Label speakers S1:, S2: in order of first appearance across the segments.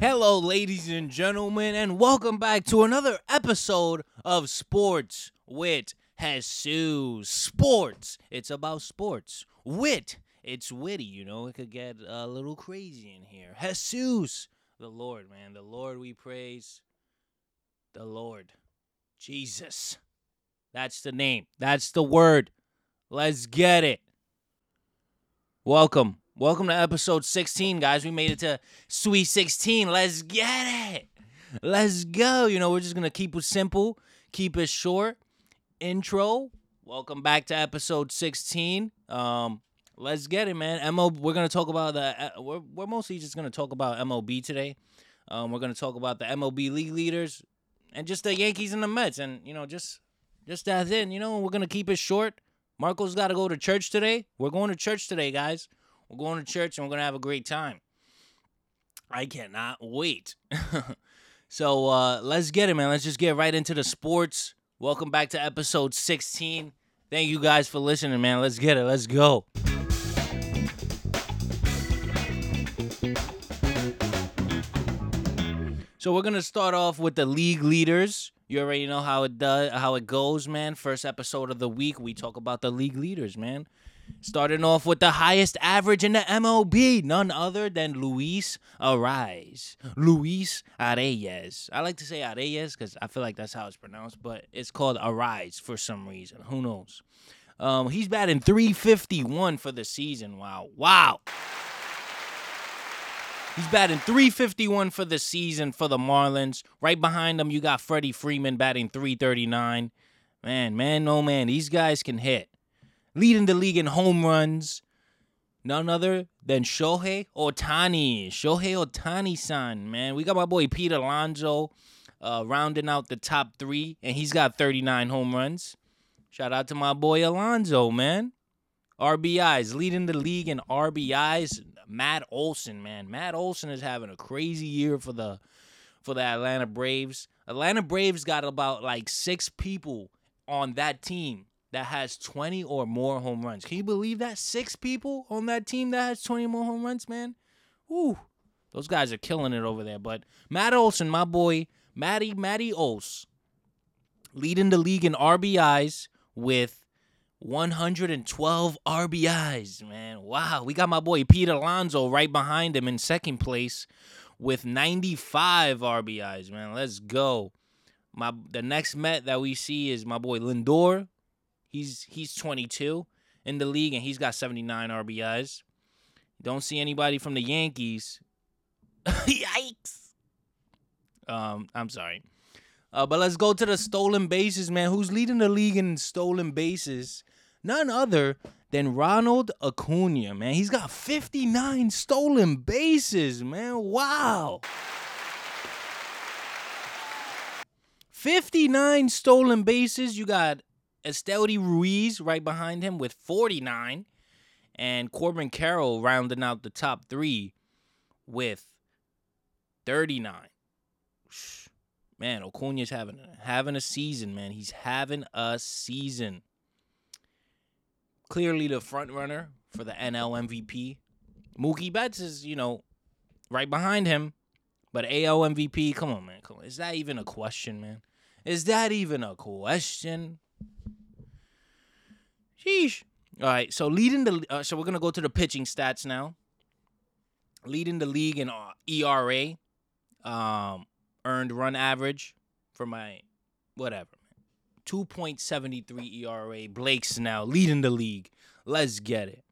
S1: Hello, ladies and gentlemen, and welcome back to another episode of Sports with Jesus. Sports, it's about sports. Wit, it's witty, you know, it could get a little crazy in here. Jesus, the Lord, man, the Lord we praise. The Lord, Jesus. That's the name, that's the word. Let's get it. Welcome. Welcome to episode 16, guys. We made it to Sweet 16. Let's get it. Let's go. You know, we're just going to keep it simple, keep it short. Intro. Welcome back to episode 16. Um, let's get it, man. MO, we're going to talk about the, uh, we're, we're mostly just going to talk about MLB today. Um, we're going to talk about the MLB league leaders and just the Yankees and the Mets. And, you know, just, just that's it. You know, we're going to keep it short. Marco's got to go to church today. We're going to church today, guys. We're going to church and we're going to have a great time. I cannot wait. so uh, let's get it, man. Let's just get right into the sports. Welcome back to episode 16. Thank you guys for listening, man. Let's get it. Let's go. So we're gonna start off with the league leaders. You already know how it does, how it goes, man. First episode of the week, we talk about the league leaders, man. Starting off with the highest average in the MLB, none other than Luis Arraez. Luis Arraez. I like to say Arraez because I feel like that's how it's pronounced, but it's called Arraez for some reason. Who knows? Um, he's batting 351 for the season. Wow. Wow. He's batting 351 for the season for the Marlins. Right behind him, you got Freddie Freeman batting 339. Man, man, no man. These guys can hit. Leading the league in home runs. None other than Shohei Ohtani. Shohei Ohtani son, man. We got my boy Pete Alonso uh, rounding out the top three, and he's got 39 home runs. Shout out to my boy Alonso, man. RBIs, leading the league in RBIs. Matt Olson, man. Matt Olson is having a crazy year for the for the Atlanta Braves. Atlanta Braves got about like six people on that team that has 20 or more home runs. Can you believe that? Six people on that team that has 20 more home runs, man. Ooh. Those guys are killing it over there. But Matt Olson, my boy, Matty Matty Os, leading the league in RBIs with 112 RBIs, man. Wow. We got my boy Pete Alonso right behind him in second place with 95 RBIs, man. Let's go. My the next Met that we see is my boy Lindor. He's he's 22 in the league and he's got 79 RBIs. Don't see anybody from the Yankees. Yikes. Um, I'm sorry. Uh, but let's go to the stolen bases, man. Who's leading the league in stolen bases? None other than Ronald Acuna, man. He's got 59 stolen bases, man. Wow. 59 stolen bases. You got Esteury Ruiz right behind him with 49. And Corbin Carroll rounding out the top three with 39. Man, Acuna's having having a season, man. He's having a season. Clearly the front runner for the NL MVP. Mookie Betts is, you know, right behind him. But AL MVP, come on, man. Come on. Is that even a question, man? Is that even a question? Sheesh. All right, so leading the uh, so we're gonna go to the pitching stats now. Leading the league in uh, ERA, um, earned run average for my whatever, two point seventy three ERA. Blake Snell leading the league. Let's get it.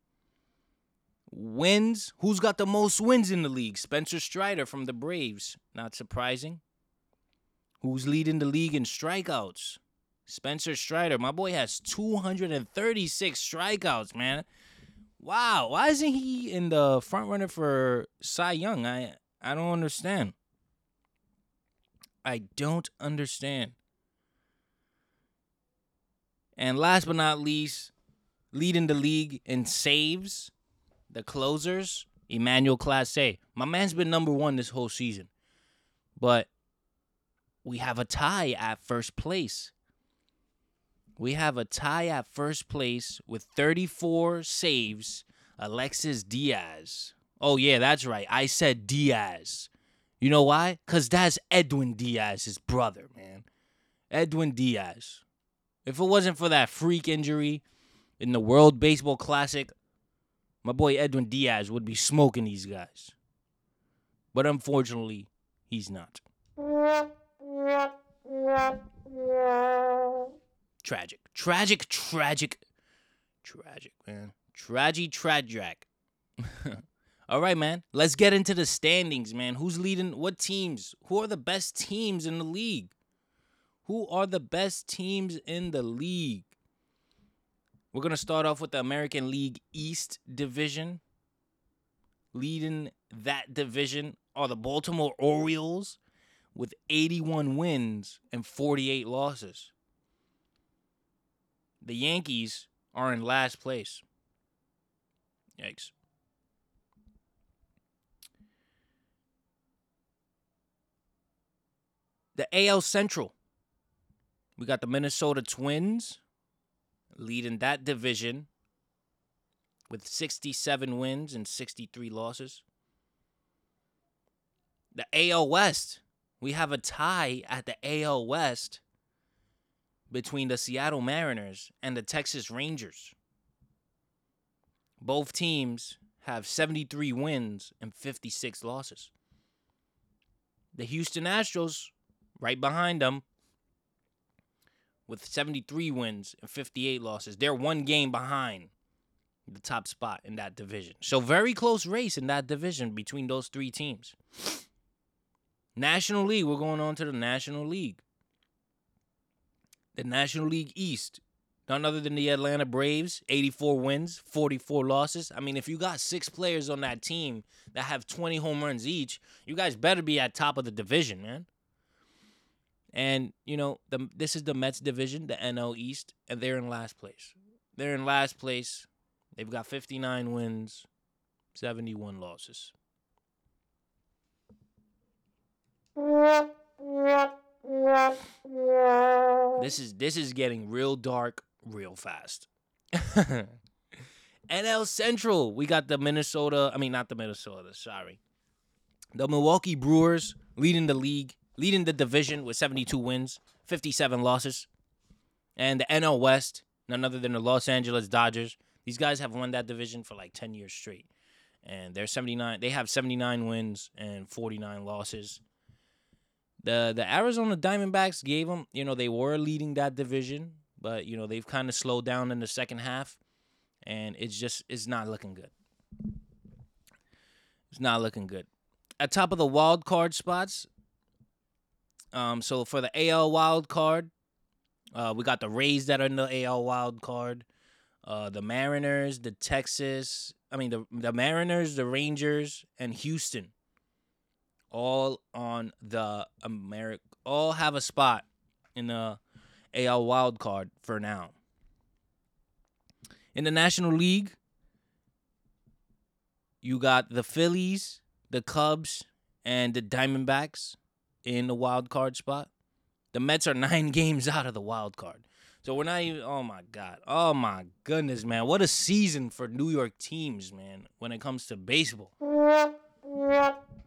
S1: Wins. Who's got the most wins in the league? Spencer Strider from the Braves. Not surprising. Who's leading the league in strikeouts? Spencer Strider, my boy has 236 strikeouts, man. Wow, why isn't he in the front runner for Cy Young? I I don't understand. I don't understand. And last but not least, leading the league in saves, the closers, Emmanuel Clase. My man's been number one this whole season. But we have a tie at first place. We have a tie at first place with 34 saves. Alexis Diaz. Oh, yeah, that's right. I said Diaz. You know why? Cause that's Edwin Diaz's brother, man. Edwin Diaz. If it wasn't for that freak injury in the World Baseball Classic, my boy Edwin Diaz would be smoking these guys. But unfortunately, he's not. Tragic. Tragic, tragic, tragic, man. Tragic, tragic. All right, man. Let's get into the standings, man. Who's leading? What teams? Who are the best teams in the league? Who are the best teams in the league? We're going to start off with the American League East Division. Leading that division are the Baltimore Orioles with 81 wins and 48 losses. The Yankees are in last place. Yikes. The AL Central. We got the Minnesota Twins leading that division with 67 wins and 63 losses. The AL West. We have a tie at the AL West between the Seattle Mariners and the Texas Rangers. Both teams have 73 wins and 56 losses. The Houston Astros right behind them with 73 wins and 58 losses. They're one game behind the top spot in that division. So very close race in that division between those three teams. National League, we're going on to the National League. The National League East, none other than the Atlanta Braves, 84 wins, 44 losses. I mean, if you got six players on that team that have 20 home runs each, you guys better be at top of the division, man. And you know, the this is the Mets division, the NL East, and they're in last place. They're in last place. They've got 59 wins, 71 losses. This is this is getting real dark real fast. NL Central, we got the Minnesota, I mean not the Minnesota, sorry. The Milwaukee Brewers leading the league leading the division with 72 wins, 57 losses. And the NL West, none other than the Los Angeles Dodgers. These guys have won that division for like 10 years straight. And they're 79, they have 79 wins and 49 losses. The the Arizona Diamondbacks gave them, you know, they were leading that division, but you know, they've kind of slowed down in the second half and it's just it's not looking good. It's not looking good. At top of the wild card spots, um, so for the AL wild card, uh, we got the Rays that are in the AL wild card, uh, the Mariners, the Texas, I mean the the Mariners, the Rangers, and Houston, all on the America, all have a spot in the AL wild card for now. In the National League, you got the Phillies, the Cubs, and the Diamondbacks in the wild card spot. The Mets are nine games out of the wild card. So we're not even oh my god. Oh my goodness, man. What a season for New York teams, man, when it comes to baseball.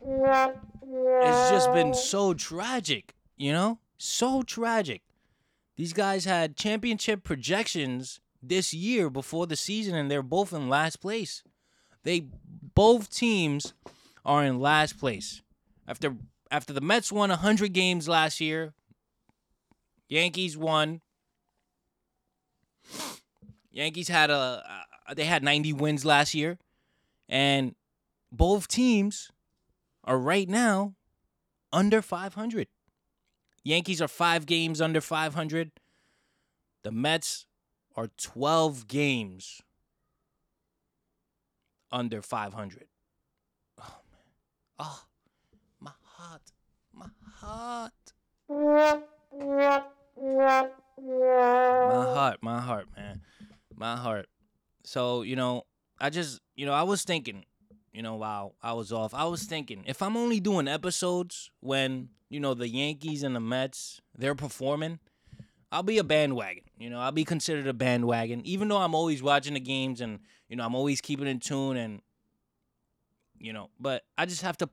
S1: It's just been so tragic, you know? So tragic. These guys had championship projections this year before the season and they're both in last place. They both teams are in last place. After after the Mets won 100 games last year, Yankees won. Yankees had a uh, they had 90 wins last year and both teams are right now under 500. Yankees are 5 games under 500. The Mets are 12 games under 500. Oh man. Oh my heart. My heart. My heart, my heart, man. My heart. So, you know, I just, you know, I was thinking, you know, while I was off, I was thinking, if I'm only doing episodes when, you know, the Yankees and the Mets, they're performing, I'll be a bandwagon. You know, I'll be considered a bandwagon, even though I'm always watching the games and, you know, I'm always keeping in tune and, you know, but I just have to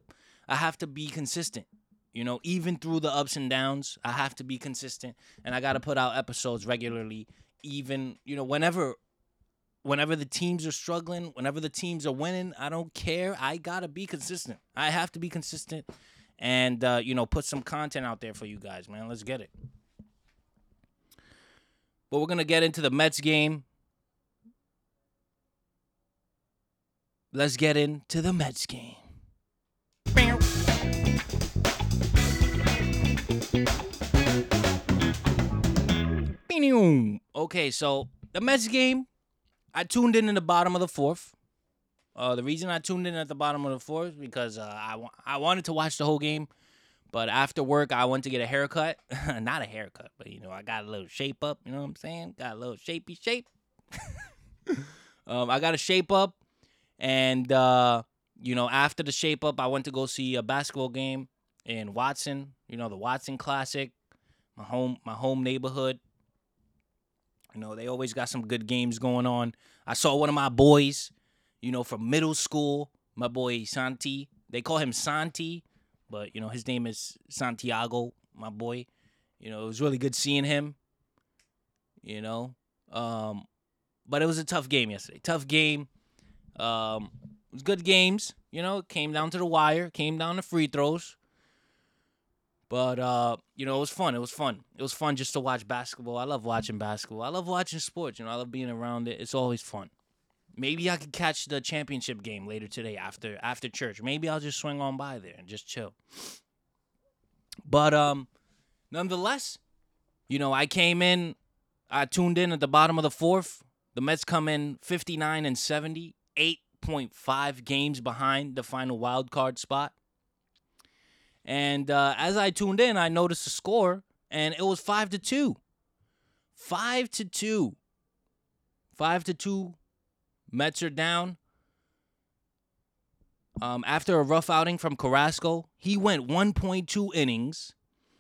S1: I have to be consistent. You know, even through the ups and downs, I have to be consistent and I got to put out episodes regularly even, you know, whenever whenever the teams are struggling, whenever the teams are winning, I don't care. I got to be consistent. I have to be consistent and uh, you know, put some content out there for you guys, man. Let's get it. But we're to get into the Mets game. Let's get into the Mets game. Okay, so the Mets game, I tuned in in the bottom of the fourth. Uh, the reason I tuned in at the bottom of the fourth because uh, I, I wanted to watch the whole game, but after work I went to get a haircut. Not a haircut, but you know I got a little shape up. You know what I'm saying? Got a little shapey shape. um, I got a shape up, and uh, you know after the shape up, I went to go see a basketball game in Watson. You know the Watson Classic, my home my home neighborhood. You know they always got some good games going on. I saw one of my boys you know, from middle school. My boy Santi. They call him Santi, but you know, his name is Santiago, my boy. You know, it was really good seeing him. You know. Um, but it was a tough game yesterday. Tough game. Um, it was good games. You know, came down to the wire, came down to free throws. But uh, you know, it was fun. It was fun. It was fun just to watch basketball. I love watching basketball. I love watching sports. You know, I love being around it. It's always fun. Maybe I could catch the championship game later today after after church. Maybe I'll just swing on by there and just chill. But um nonetheless, you know, I came in, I tuned in at the bottom of the fourth. The Mets come in 59 and 70, 8.5 games behind the final wild card spot. And uh, as I tuned in, I noticed the score, and it was five to two. Five to two. Five to two Mets are down. Um, after a rough outing from Carrasco, he went 1.2 innings.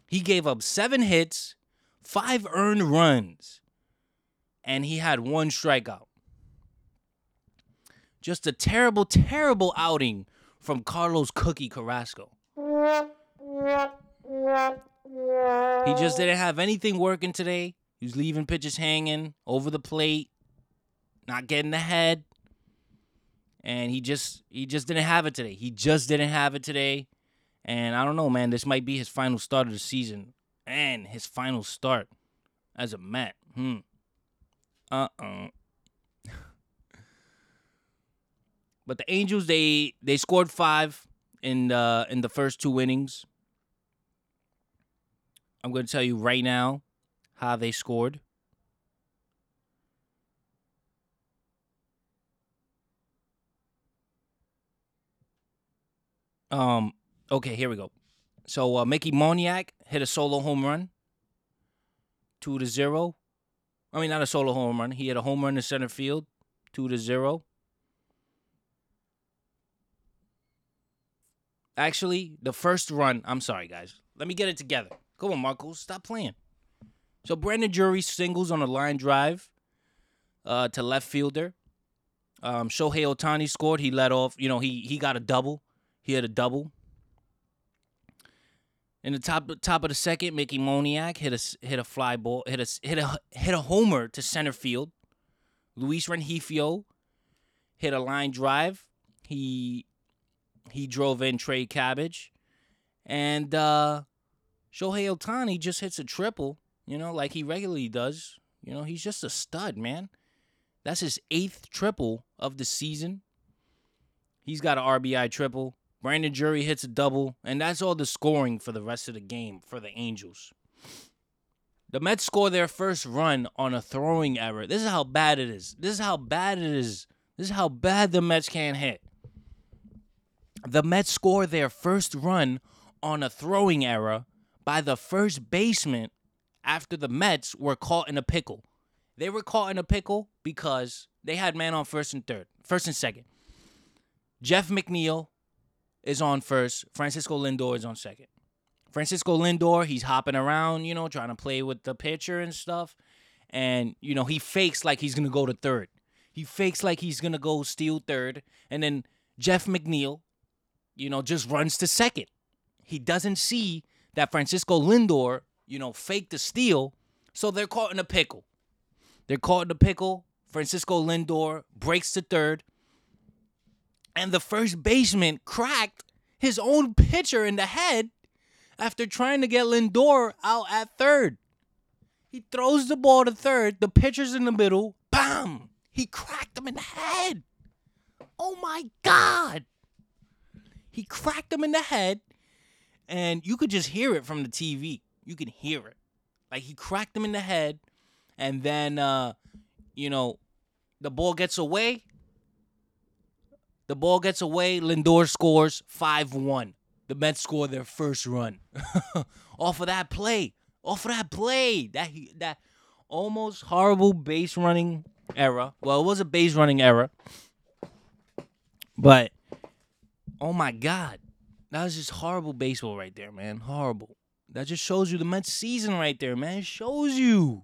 S1: He gave up seven hits, five earned runs, and he had one strikeout. Just a terrible, terrible outing from Carlos Cookie Carrasco. He just didn't have anything working today. He was leaving pitches hanging over the plate not getting the head. And he just he just didn't have it today. He just didn't have it today. And I don't know, man. This might be his final start of the season. And his final start as a Met. Hmm. Uh-uh. but the Angels, they they scored five in the in the first two innings. I'm gonna tell you right now how they scored. Um. Okay, here we go. So uh, Mickey Moniak hit a solo home run. Two to zero. I mean, not a solo home run. He hit a home run in center field. Two to zero. Actually, the first run. I'm sorry, guys. Let me get it together. Come on, Marcos. Stop playing. So Brandon Drury singles on a line drive uh, to left fielder. Um, Shohei Ohtani scored. He let off. You know, he he got a double. He had a double. In the top top of the second, Mickey Moniak hit a hit a fly ball, hit a hit a hit a homer to center field. Luis Rengifo hit a line drive. He he drove in Trey Cabbage, and uh, Shohei Ohtani just hits a triple. You know, like he regularly does. You know, he's just a stud, man. That's his eighth triple of the season. He's got an RBI triple. Brandon Drury hits a double, and that's all the scoring for the rest of the game for the Angels. The Mets score their first run on a throwing error. This is how bad it is. This is how bad it is. This is how bad the Mets can hit. The Mets score their first run on a throwing error by the first baseman after the Mets were caught in a pickle. They were caught in a pickle because they had man on first and third, first and second. Jeff McNeil is on first. Francisco Lindor is on second. Francisco Lindor, he's hopping around, you know, trying to play with the pitcher and stuff. And, you know, he fakes like he's going to go to third. He fakes like he's going to go steal third. And then Jeff McNeil, you know, just runs to second. He doesn't see that Francisco Lindor, you know, faked the steal, so they're caught in a pickle. They're caught in a pickle. Francisco Lindor breaks to third, and the first baseman cracked his own pitcher in the head after trying to get Lindor out at third. He throws the ball to third, the pitcher's in the middle, bam! He cracked him in the head. Oh my God! He cracked him in the head, and you could just hear it from the TV. You can hear it. Like he cracked him in the head, and then uh, you know, the ball gets away. The ball gets away. Lindor scores 5 1. The Mets score their first run. Off of that play. Off of that play. That that almost horrible base running error. Well, it was a base running error, But oh my God. That was just horrible baseball right there, man. Horrible. That just shows you the Mets season right there, man. It shows you.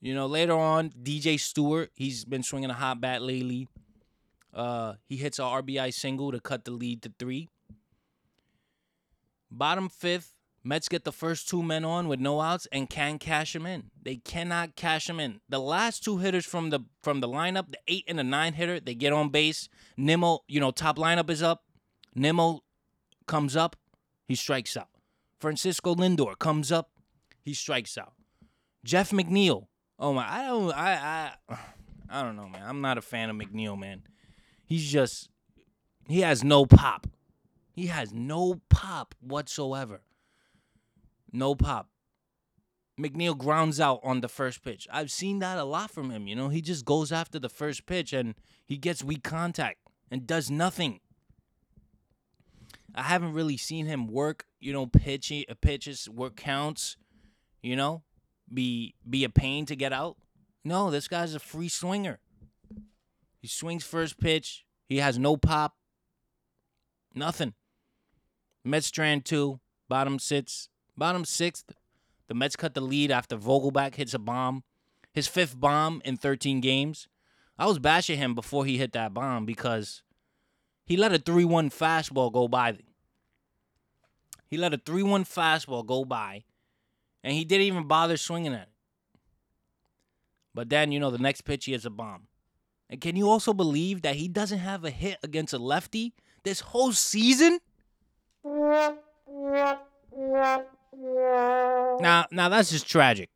S1: You know, later on, DJ Stewart, he's been swinging a hot bat lately. Uh, he hits a RBI single to cut the lead to three. Bottom fifth, Mets get the first two men on with no outs and can cash them in. They cannot cash them in. The last two hitters from the from the lineup, the eight and the nine hitter, they get on base. Nimmo, you know, top lineup is up. Nimmo comes up, he strikes out. Francisco Lindor comes up, he strikes out. Jeff McNeil, Oh my, I don't, I, I, I don't know, man. I'm not a fan of McNeil, man. He's just, he has no pop. He has no pop whatsoever. No pop. McNeil grounds out on the first pitch. I've seen that a lot from him. You know, he just goes after the first pitch and he gets weak contact and does nothing. I haven't really seen him work, you know, pitching uh, pitches, work counts, you know be be a pain to get out. No, this guy's a free swinger. He swings first pitch. He has no pop. Nothing. Mets strand two. Bottom sits. Bottom sixth. The Mets cut the lead after Vogelbach hits a bomb. His fifth bomb in 13 games. I was bashing him before he hit that bomb because he let a 3 1 fastball go by. He let a 3 1 fastball go by and he didn't even bother swinging at it. But then, you know, the next pitch he has a bomb. And can you also believe that he doesn't have a hit against a lefty this whole season? Now, now that's just tragic.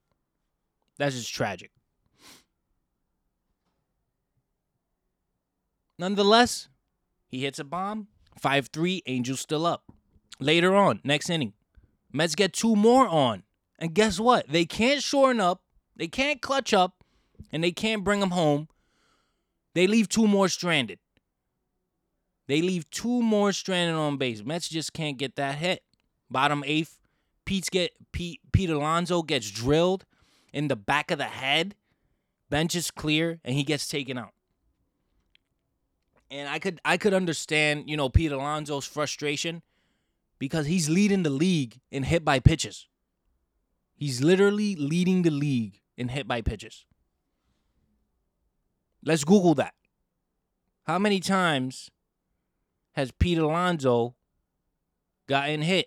S1: That's just tragic. Nonetheless, he hits a bomb. 5 3, Angels still up. Later on, next inning, Mets get two more on. And guess what? They can't shorten up, they can't clutch up, and they can't bring them home. They leave two more stranded. They leave two more stranded on base. Mets just can't get that hit. Bottom eighth, Pete's get Pete Pete gets drilled in the back of the head. Bench is clear, and he gets taken out. And I could I could understand, you know, Pete Alonso's frustration because he's leading the league in hit by pitches. He's literally leading the league in hit by pitches. Let's Google that. How many times has Pete Alonso gotten hit?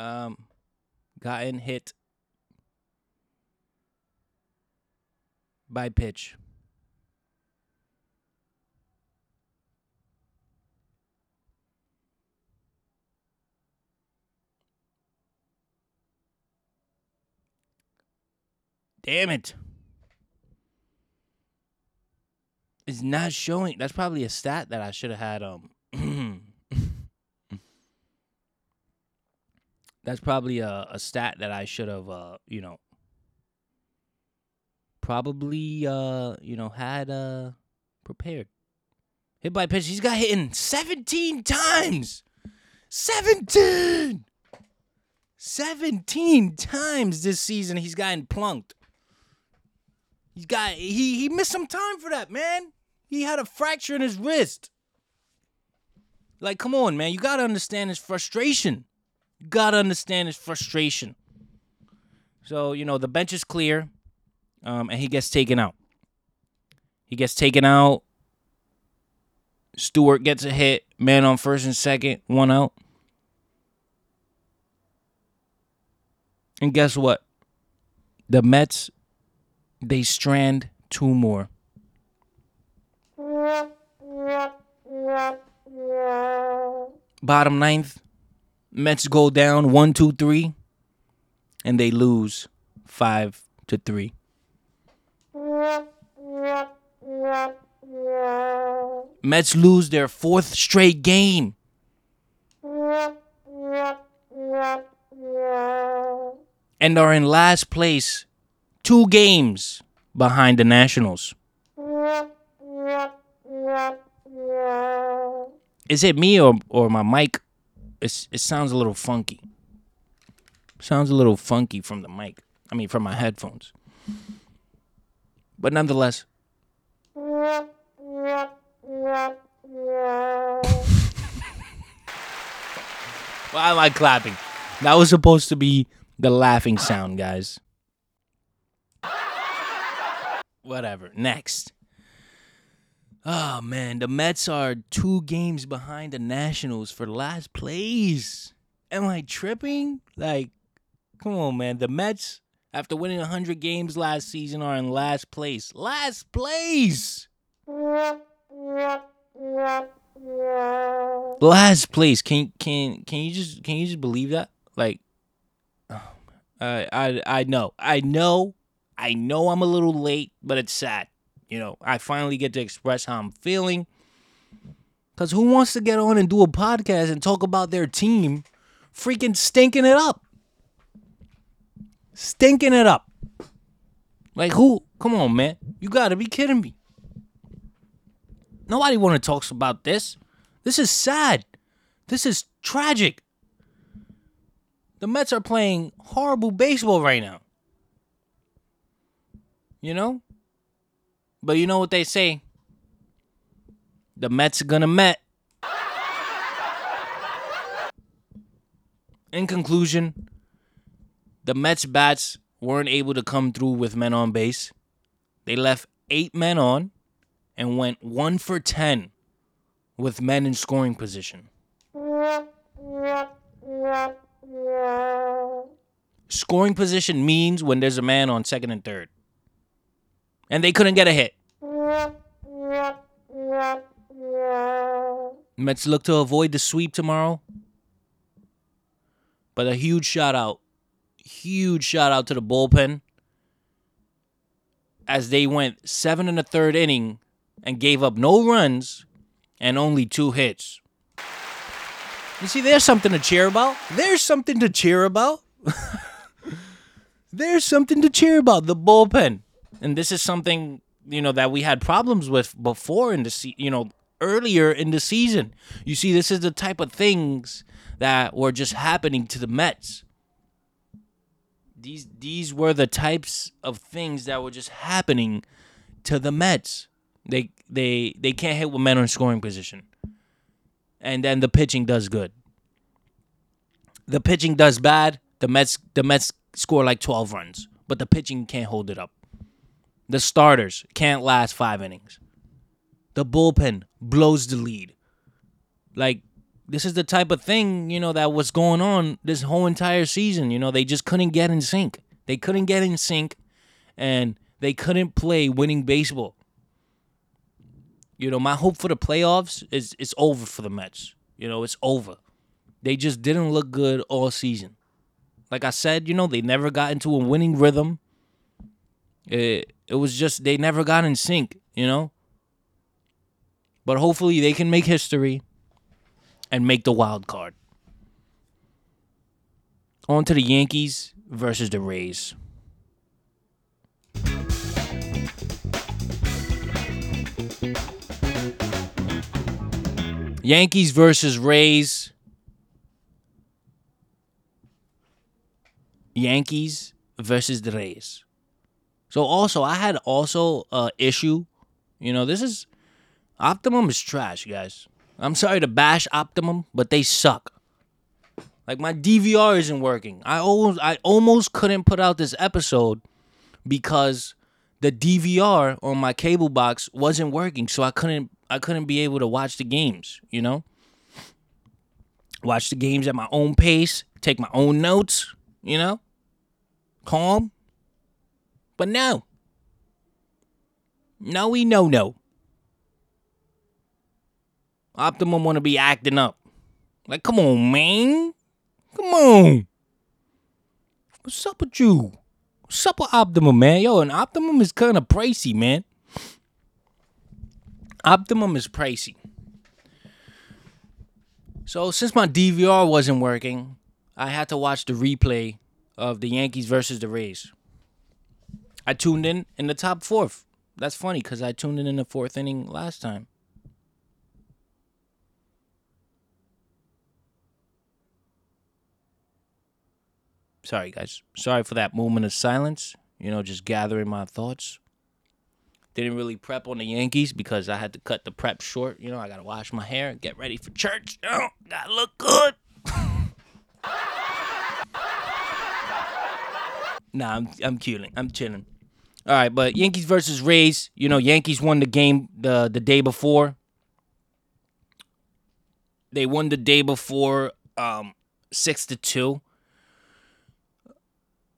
S1: Um, gotten hit by pitch. Damn it. It's not showing. That's probably a stat that I should have had um That's probably a, a stat that I should have uh, you know, probably uh, you know, had uh prepared. Hit by pitch. He's got hit in 17 times. 17! 17 times this season he's gotten plunked. He's got he he missed some time for that, man. He had a fracture in his wrist. Like, come on, man. You gotta understand his frustration. Gotta understand his frustration. So, you know, the bench is clear, um, and he gets taken out. He gets taken out. Stewart gets a hit. Man on first and second, one out. And guess what? The Mets, they strand two more. Bottom ninth, Mets go down one, two, three, and they lose five to three. Mets lose their fourth straight game. And are in last place, two games behind the Nationals. Is it me or, or my mic? It's, it sounds a little funky. Sounds a little funky from the mic. I mean, from my headphones. But nonetheless. Why am I clapping? That was supposed to be the laughing sound, guys. Whatever. Next. Oh man, the Mets are two games behind the Nationals for last place. Am I tripping? Like, come on, man. The Mets, after winning 100 games last season, are in last place. Last place! Last place. Can can can you just can you just believe that? Like, oh, I I I know I know I know I'm a little late, but it's sad. You know, I finally get to express how I'm feeling. Because who wants to get on and do a podcast and talk about their team freaking stinking it up? Stinking it up. Like, who? Come on, man. You got to be kidding me. Nobody want to talk about this. This is sad. This is tragic. The Mets are playing horrible baseball right now. You know? But you know what they say? The Mets are gonna Met. In conclusion, the Mets bats weren't able to come through with men on base. They left eight men on and went one for ten with men in scoring position. Scoring position means when there's a man on second and third and they couldn't get a hit. Mets look to avoid the sweep tomorrow. But a huge shout out, huge shout out to the bullpen as they went seven in the third inning and gave up no runs and only two hits. You see, there's something to cheer about. There's something to cheer about. there's something to cheer about. The bullpen and this is something you know that we had problems with before in the se- you know earlier in the season. You see, this is the type of things that were just happening to the Mets. These these were the types of things that were just happening to the Mets. They they they can't hit with men are in scoring position. And then the pitching does good. The pitching does bad. The Mets the Mets score like 12 runs, but the pitching can't hold it up. The starters can't last five innings. The bullpen blows the lead. Like, this is the type of thing, you know, that was going on this whole entire season. You know, they just couldn't get in sync. They couldn't get in sync and they couldn't play winning baseball. You know, my hope for the playoffs is it's over for the Mets. You know, it's over. They just didn't look good all season. Like I said, you know, they never got into a winning rhythm. It, it was just they never got in sync, you know? But hopefully they can make history and make the wild card. On to the Yankees versus the Rays. Yankees versus Rays. Yankees versus the Rays. So also, I had also a issue. You know, this is Optimum is trash, guys. I'm sorry to bash Optimum, but they suck. Like my DVR isn't working. I almost I almost couldn't put out this episode because the DVR on my cable box wasn't working, so I couldn't I couldn't be able to watch the games, you know? Watch the games at my own pace, take my own notes, you know? Calm. But no. No, we no no. Optimum want to be acting up. Like, come on, man. Come on. What's up with you? What's up with Optimum, man? Yo, and Optimum is kind of pricey, man. Optimum is pricey. So since my DVR wasn't working, I had to watch the replay of the Yankees versus the Rays. I tuned in in the top fourth. That's funny because I tuned in in the fourth inning last time. Sorry, guys. Sorry for that moment of silence. You know, just gathering my thoughts. Didn't really prep on the Yankees because I had to cut the prep short. You know, I gotta wash my hair, get ready for church. Oh, gotta look good. nah, I'm I'm chilling. I'm chilling. All right, but Yankees versus Rays. You know, Yankees won the game the the day before. They won the day before, um, six to two.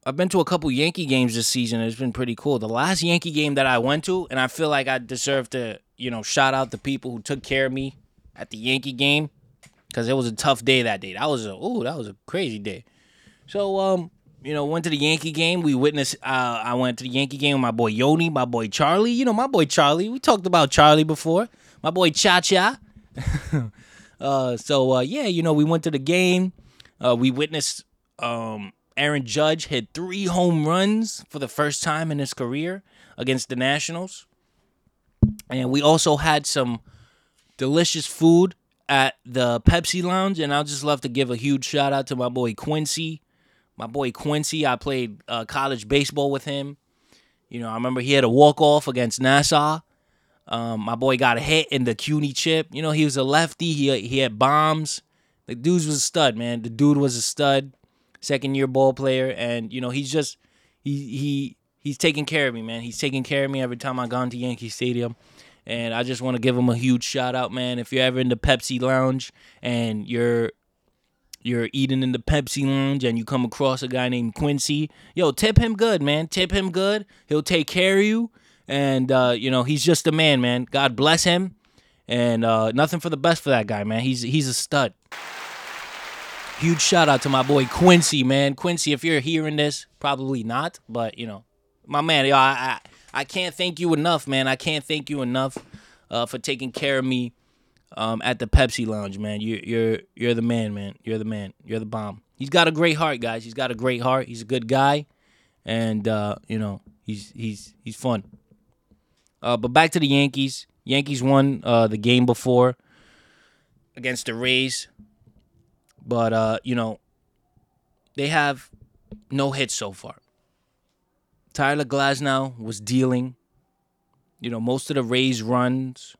S1: I've been to a couple Yankee games this season. It's been pretty cool. The last Yankee game that I went to, and I feel like I deserve to, you know, shout out the people who took care of me at the Yankee game because it was a tough day that day. That was a oh, that was a crazy day. So um, you know, went to the Yankee game. We witnessed. Uh, I went to the Yankee game with my boy Yoni, my boy Charlie. You know, my boy Charlie. We talked about Charlie before. My boy Cha Cha. uh, so uh, yeah, you know, we went to the game. Uh, we witnessed um Aaron Judge hit three home runs for the first time in his career against the Nationals. And we also had some delicious food at the Pepsi Lounge. And I'll just love to give a huge shout out to my boy Quincy. My boy Quincy, I played uh, college baseball with him. You know, I remember he had a walk off against Nassau. Um, my boy got a hit in the CUNY chip. You know, he was a lefty. He he had bombs. The dude was a stud, man. The dude was a stud second year ball player, and you know he's just he he he's taking care of me, man. He's taking care of me every time I go into Yankee Stadium. And I just want to give him a huge shout out, man. If you're ever in the Pepsi Lounge and you're you're eating in the Pepsi Lounge and you come across a guy named Quincy, yo, tip him good, man. Tip him good. He'll take care of you. And uh, you know, he's just a man, man. God bless him. And uh, nothing for the best for that guy, man. He's he's a stud. Huge shout out to my boy Quincy, man. Quincy, if you're hearing this, probably not, but you know, my man, yo, I, I, I can't thank you enough, man. I can't thank you enough uh, for taking care of me um, at the Pepsi Lounge, man. You're you're you're the man, man. You're the man. You're the bomb. He's got a great heart, guys. He's got a great heart. He's a good guy, and uh, you know, he's he's he's fun. Uh, but back to the Yankees. Yankees won uh, the game before against the Rays. But uh, you know, they have no hits so far. Tyler Glasnow was dealing. You know, most of the Rays runs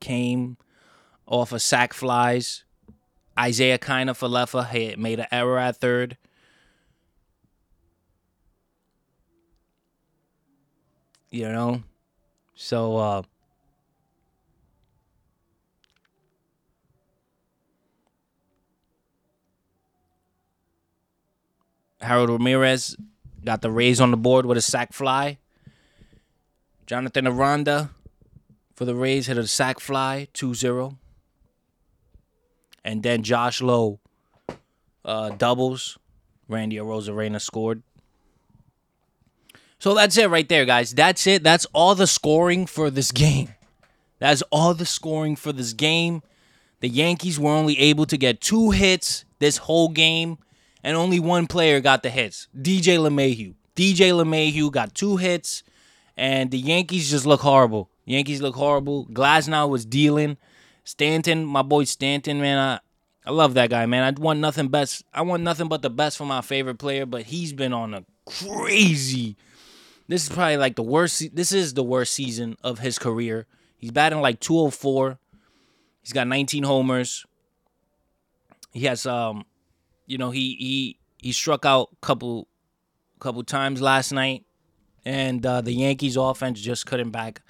S1: came off of sac flies. Isiah Kiner-Falefa had made an error at third. You know, so uh, Harold Ramirez got the Rays on the board with a sac fly. Jonathan Aranda for the Rays hit a sac fly 2 0. And then Josh Lowe uh, doubles. Randy Arozarena scored. So that's it right there, guys. That's it. That's all the scoring for this game. That's all the scoring for this game. The Yankees were only able to get two hits this whole game and only one player got the hits. DJ LeMahieu. DJ LeMahieu got two hits, and the Yankees just look horrible. Yankees look horrible. Glasnow was dealing. Stanton, my boy Stanton, man, I I love that guy, man. I want nothing best. I want nothing but the best for my favorite player, but he's been on a crazy. This is probably like the worst. This is the worst season of his career. He's batting like 204. He's got 19 homers. He has um, you know, he he he struck out a couple couple times last night, and uh, the Yankees offense just couldn't back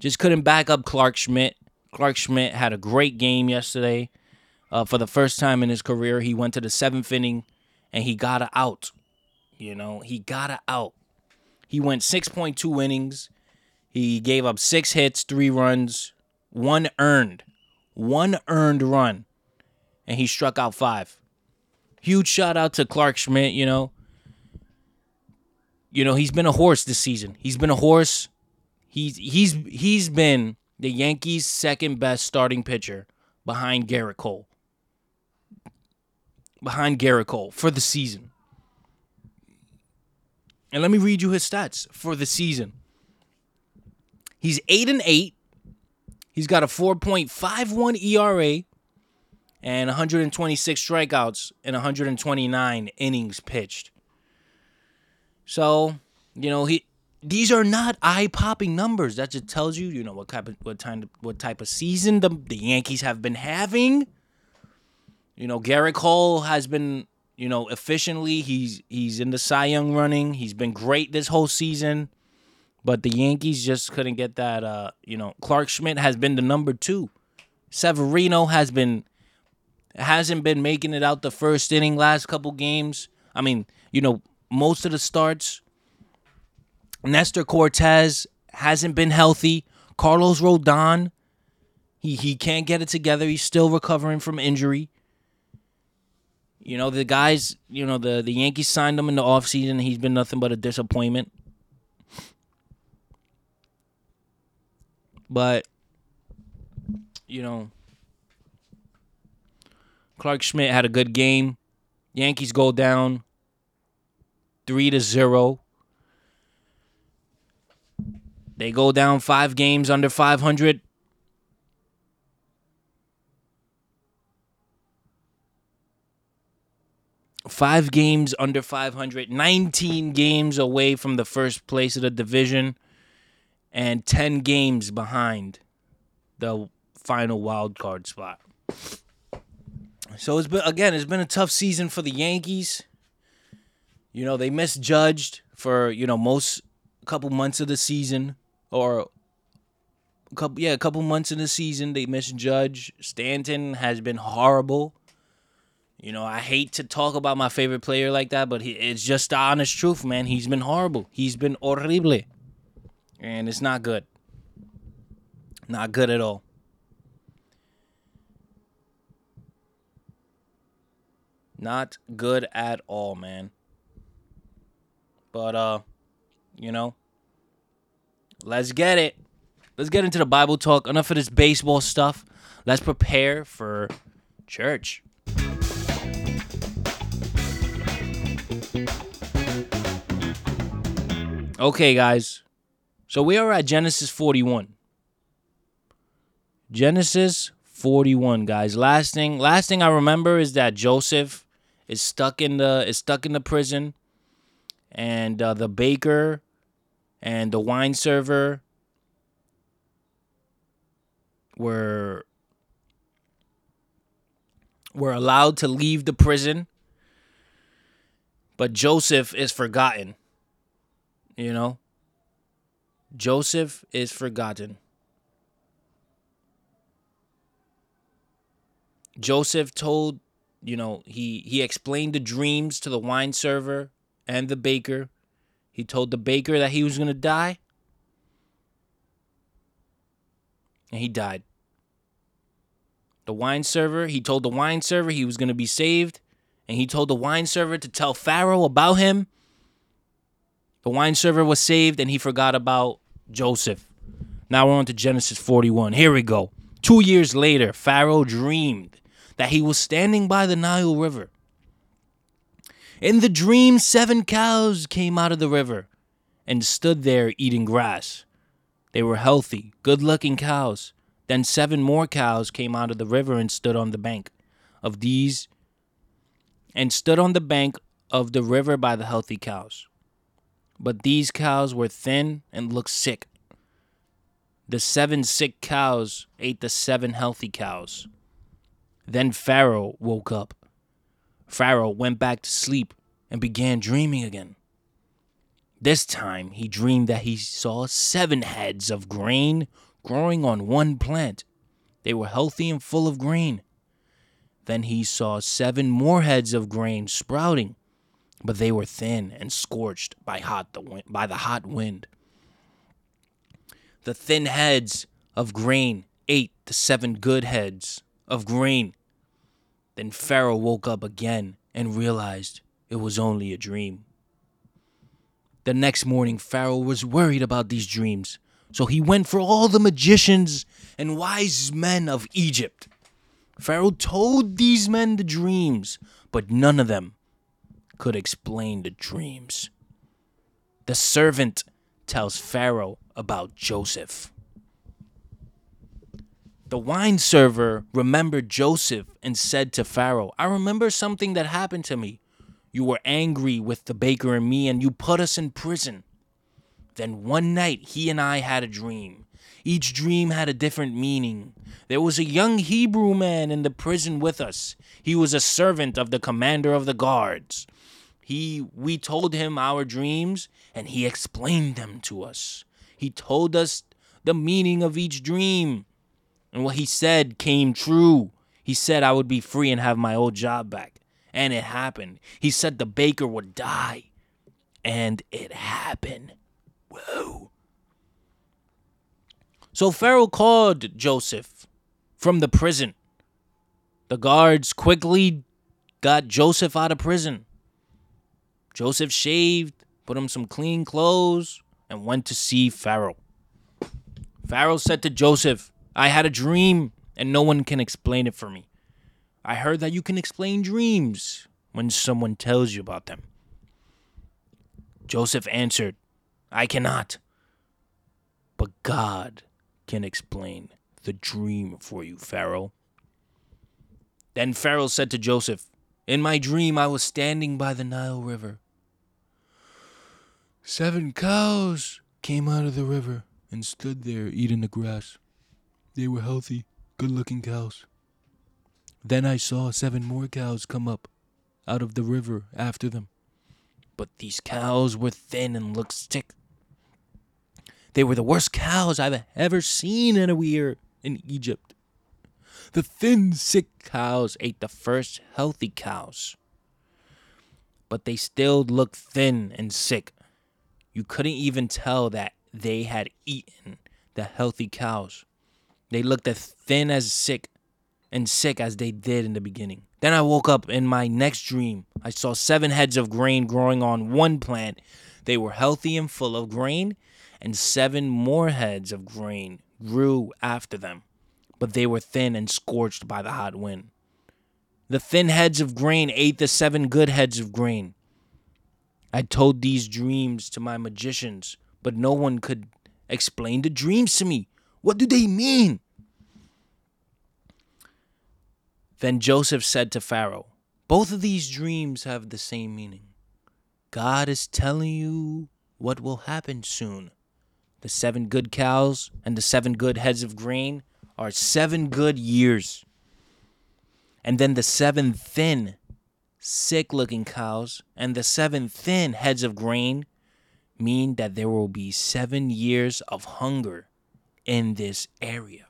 S1: just couldn't back up Clarke Schmidt. Clarke Schmidt had a great game yesterday. Uh, for the first time in his career, he went to the seventh inning and he got a out. You know, he got a out. He went 6.2 innings. He gave up six hits, three runs, one earned, one earned run, and he struck out five. Huge shout out to Clarke Schmidt. You know, you know he's been a horse this season. He's been a horse. He's he's he's been the Yankees' second best starting pitcher behind Gerrit Cole. Behind Gerrit Cole for the season. And let me read you his stats for the season. He's 8 and 8. He's got a 4.51 ERA and 126 strikeouts in 129 innings pitched. So, you know, he these are not eye-popping numbers. That just tells you, you know, what type of what time what type of season the, the Yankees have been having. You know, Gerrit Cole has been, you know, efficiently. He's he's in the Cy Young running. He's been great this whole season. But the Yankees just couldn't get that uh, you know, Clarke Schmidt has been the number 2. Severino has been hasn't been making it out the first inning last couple games. I mean, you know, most of the starts. Nestor Cortes hasn't been healthy. Carlos Rodon, he he can't get it together. He's still recovering from injury. You know, the guys, you know, the, the Yankees signed him in the offseason. He's been nothing but a disappointment. But, you know, Clarke Schmidt had a good game. Yankees go down three to zero. They go down five games under 500. Five games under 500, 19 games away from the first place of the division, and 10 games behind the final wild card spot. So it's been again, it's been a tough season for the Yankees. You know, they misjudged for, you know, most couple months of the season or a couple yeah, a couple months in the season they misjudged. Stanton has been horrible. You know, I hate to talk about my favorite player like that, but he, it's just the honest truth, man. He's been horrible. He's been horrible. And it's not good. Not good at all. Not good at all, man. But uh, you know, let's get it. Let's get into the Bible talk. Enough of this baseball stuff. Let's prepare for church. Okay, guys. So we are at Genesis 41. Genesis 41, guys. Last thing, last thing I remember is that Joseph is stuck in the is stuck in the prison, and uh, the baker and the wine server were were allowed to leave the prison, but Joseph is forgotten. You know, Joseph is forgotten. Joseph told you know, he he explained the dreams to the wine server and the baker. He told the baker that he was going to die. And he died. The wine server, he told the wine server he was going to be saved, and he told the wine server to tell Pharaoh about him. The wine server was saved and he forgot about Joseph. Now we're on to Genesis 41. Here we go. 2 years later, Pharaoh dreamed that he was standing by the Nile River. In the dream, seven cows came out of the river and stood there eating grass. They were healthy, good looking cows. Then seven more cows came out of the river and stood on the bank of these and stood on the bank of the river by the healthy cows. But these cows were thin and looked sick. The seven sick cows ate the seven healthy cows. Then Pharaoh woke up. Pharaoh went back to sleep and began dreaming again. This time he dreamed that he saw seven heads of grain growing on one plant. They were healthy and full of grain. Then he saw seven more heads of grain sprouting, but they were thin and scorched by hot the by the hot wind. The thin heads of grain ate the seven good heads of grain. Then Pharaoh woke up again and realized it was only a dream. The next morning, Pharaoh was worried about these dreams, so he went for all the magicians and wise men of Egypt. Pharaoh told these men the dreams, but none of them could explain the dreams. The servant tells Pharaoh about Joseph. The wine server remembered Joseph and said to Pharaoh, I remember something that happened to me. You were angry with the baker and me, and you put us in prison. Then one night he and I had a dream. Each dream had a different meaning. There was a young Hebrew man in the prison with us. He was a servant of the commander of the guards. He we told him our dreams and he explained them to us. He told us the meaning of each dream. And what he said came true. He said I would be free and have my old job back. And it happened. He said the baker would die. And it happened. Whoa. So Pharaoh called Joseph from the prison. The guards quickly got Joseph out of prison. Joseph shaved, put him some clean clothes, and went to see Pharaoh. Pharaoh said to Joseph, I had a dream, and no one can explain it for me. I heard that you can explain dreams when someone tells you about them. Joseph answered, I cannot. But God can explain the dream for you, Pharaoh. Then Pharaoh said to Joseph, In my dream I was standing by the Nile River. Seven cows came out of the river and stood there eating the grass. They were healthy, good looking cows. Then I saw seven more cows come up out of the river after them. But these cows were thin and looked sick. They were the worst cows I've ever seen anywhere in Egypt. The thin, sick cows ate the first healthy cows. But they still looked thin and sick. You couldn't even tell that they had eaten the healthy cows. They looked as thin as sick and sick as they did in the beginning. Then I woke up in my next dream. I saw seven heads of grain growing on one plant. They were healthy and full of grain, and seven more heads of grain grew after them, but they were thin and scorched by the hot wind. The thin heads of grain ate the seven good heads of grain. I told these dreams to my magicians, but no one could explain the dreams to me. What do they mean? Then Joseph said to Pharaoh, Both of these dreams have the same meaning. God is telling you what will happen soon. The seven good cows and the seven good heads of grain are seven good years. And then the seven thin, sick looking cows and the seven thin heads of grain mean that there will be seven years of hunger in this area.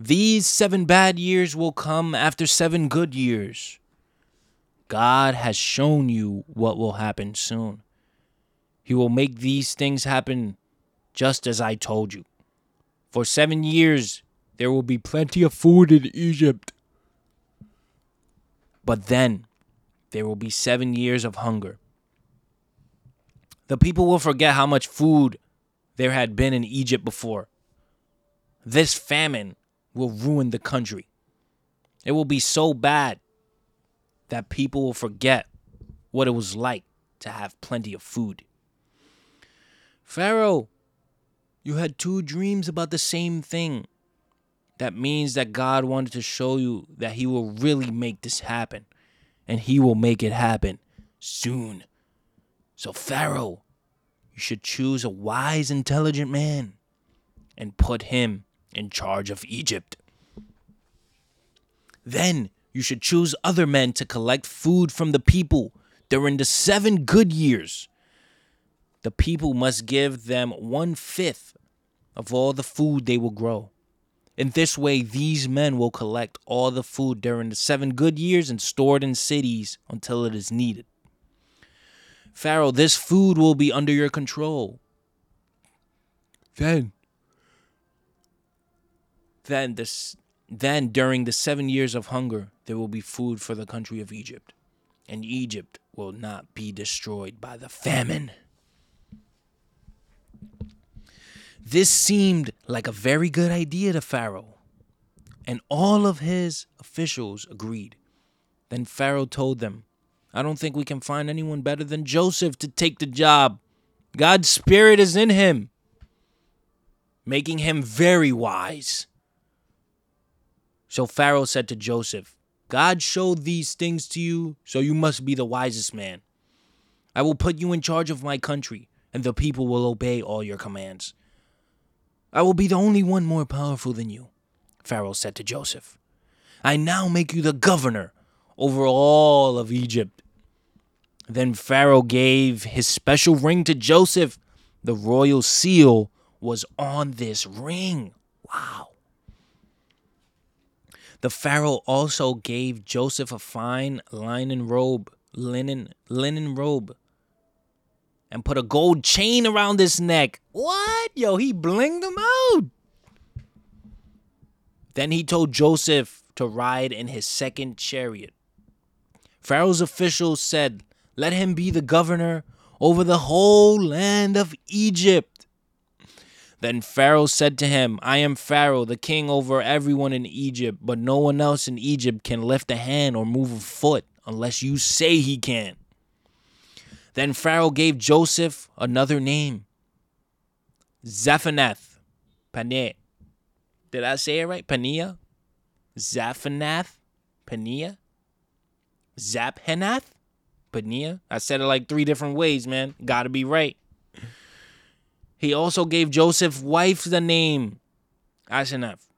S1: These seven bad years will come after seven good years. God has shown you what will happen soon. He will make these things happen just as I told you. For seven years, there will be plenty of food in Egypt. But then, there will be seven years of hunger. The people will forget how much food there had been in Egypt before. This famine will ruin the country. It will be so bad that people will forget what it was like to have plenty of food. Pharaoh, you had two dreams about the same thing. That means that God wanted to show you that He will really make this happen. And He will make it happen soon. So, Pharaoh, you should choose a wise, intelligent man and put him in charge of Egypt. Then you should choose other men to collect food from the people during the seven good years. The people must give them one fifth of all the food they will grow. In this way, these men will collect all the food during the seven good years and store it in cities until it is needed. Pharaoh, this food will be under your control. Then, then this, then during the seven years of hunger, there will be food for the country of Egypt, and Egypt will not be destroyed by the famine. This seemed like a very good idea to Pharaoh, and all of his officials agreed. Then Pharaoh told them, I don't think we can find anyone better than Joseph to take the job. God's spirit is in him, making him very wise. So Pharaoh said to Joseph, God showed these things to you, so you must be the wisest man. I will put you in charge of my country, and the people will obey all your commands. I will be the only one more powerful than you, Pharaoh said to Joseph. I now make you the governor over all of Egypt. Then Pharaoh gave his special ring to Joseph. The royal seal was on this ring. Wow. The Pharaoh also gave Joseph a fine linen robe, linen linen robe, and put a gold chain around his neck. What? Yo, he blinged him out. Then he told Joseph to ride in his second chariot. Pharaoh's officials said, Let him be the governor over the whole land of Egypt. Then Pharaoh said to him, I am Pharaoh, the king over everyone in Egypt, but no one else in Egypt can lift a hand or move a foot unless you say he can. Then Pharaoh gave Joseph another name Zephanath Paneah. Did I say it right? Paneah? Zephanath Paneah? Zaphanath Pania. I said it like three different ways, man. Gotta be right. He also gave Joseph's wife the name Asenath.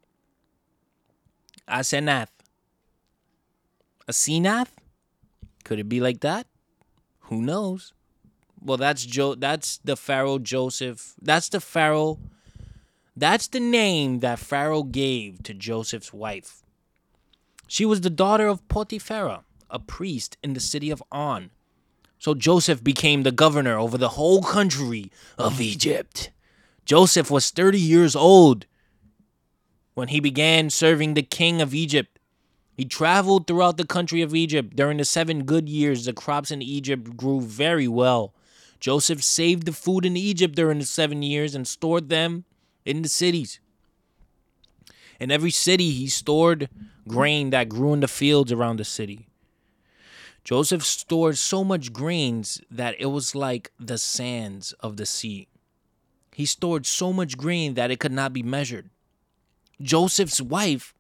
S1: Asenath. Asenath? Could it be like that? Who knows? Well, that's Joe. That's the Pharaoh Joseph. That's the Pharaoh. That's the name that Pharaoh gave to Joseph's wife. She was the daughter of Potiphera, a priest in the city of On. So Joseph became the governor over the whole country of Egypt. Joseph was 30 years old when he began serving the king of Egypt. He traveled throughout the country of Egypt. During the seven good years, the crops in Egypt grew very well. Joseph saved the food in Egypt during the seven years and stored them in the cities. In every city, he stored grain that grew in the fields around the city. Joseph stored so much grains that it was like the sands of the sea. He stored so much grain that it could not be measured. Joseph's wife,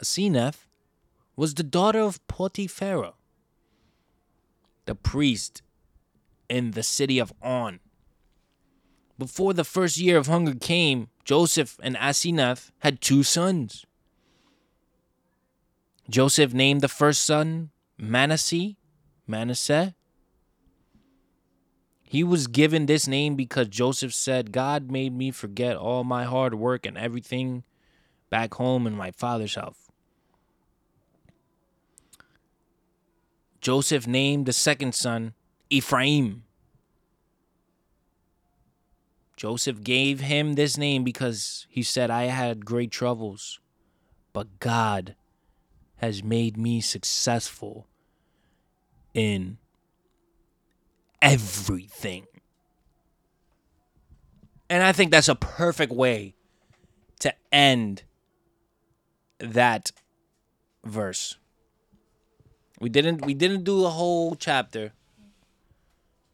S1: Asenath, was the daughter of Potiphera, the priest in the city of On. Before the first year of hunger came, Joseph and Asenath had two sons. Joseph named the first son Manasseh, Manasseh. He was given this name because Joseph said, God made me forget all my hard work and everything back home in my father's house. Joseph named the second son Ephraim. Joseph gave him this name because he said, I had great troubles, but God has made me successful in everything. And I think that's a perfect way to end that verse. We didn't we didn't do a whole chapter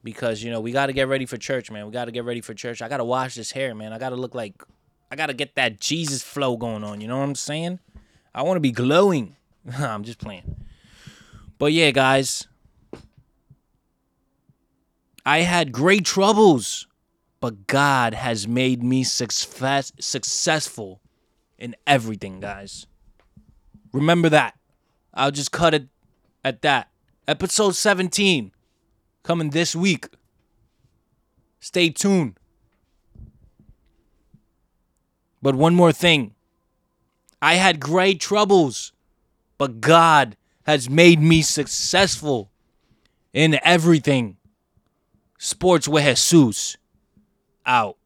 S1: because you know we got to get ready for church, man. We got to get ready for church. I got to wash this hair, man. I got to look like I got to get that Jesus flow going on, you know what I'm saying? I want to be glowing. I'm just playing. But yeah, guys, I had great troubles, but God has made me success successful in everything, guys. Remember that. I'll just cut it at that. Episode 17 coming this week. Stay tuned. But one more thing. I had great troubles, but God has made me successful in everything. Sports with Jesus. Out.